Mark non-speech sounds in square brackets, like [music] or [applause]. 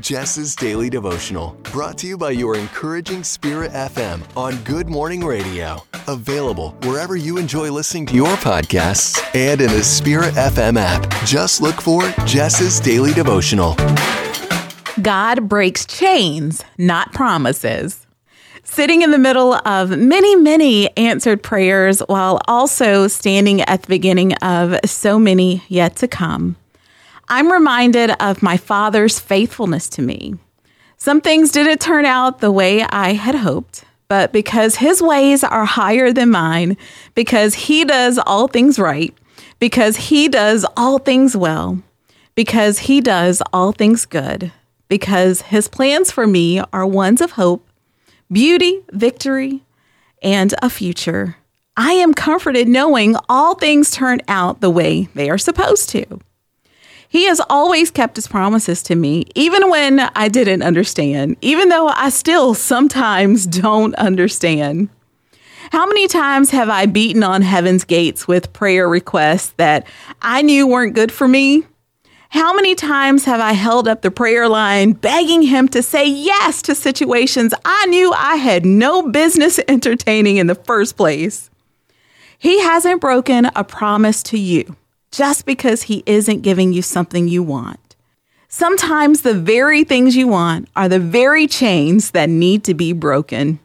Jess's Daily Devotional, brought to you by your encouraging Spirit FM on Good Morning Radio. Available wherever you enjoy listening to your podcasts and in the Spirit FM app. Just look for Jess's Daily Devotional. God breaks chains, not promises. Sitting in the middle of many, many answered prayers while also standing at the beginning of so many yet to come. I'm reminded of my father's faithfulness to me. Some things didn't turn out the way I had hoped, but because his ways are higher than mine, because he does all things right, because he does all things well, because he does all things good, because his plans for me are ones of hope, beauty, victory, and a future. I am comforted knowing all things turn out the way they are supposed to. He has always kept his promises to me, even when I didn't understand, even though I still sometimes don't understand. How many times have I beaten on heaven's gates with prayer requests that I knew weren't good for me? How many times have I held up the prayer line begging him to say yes to situations I knew I had no business [laughs] entertaining in the first place? He hasn't broken a promise to you just because He isn't giving you something you want. Sometimes the very things you want are the very chains that need to be broken.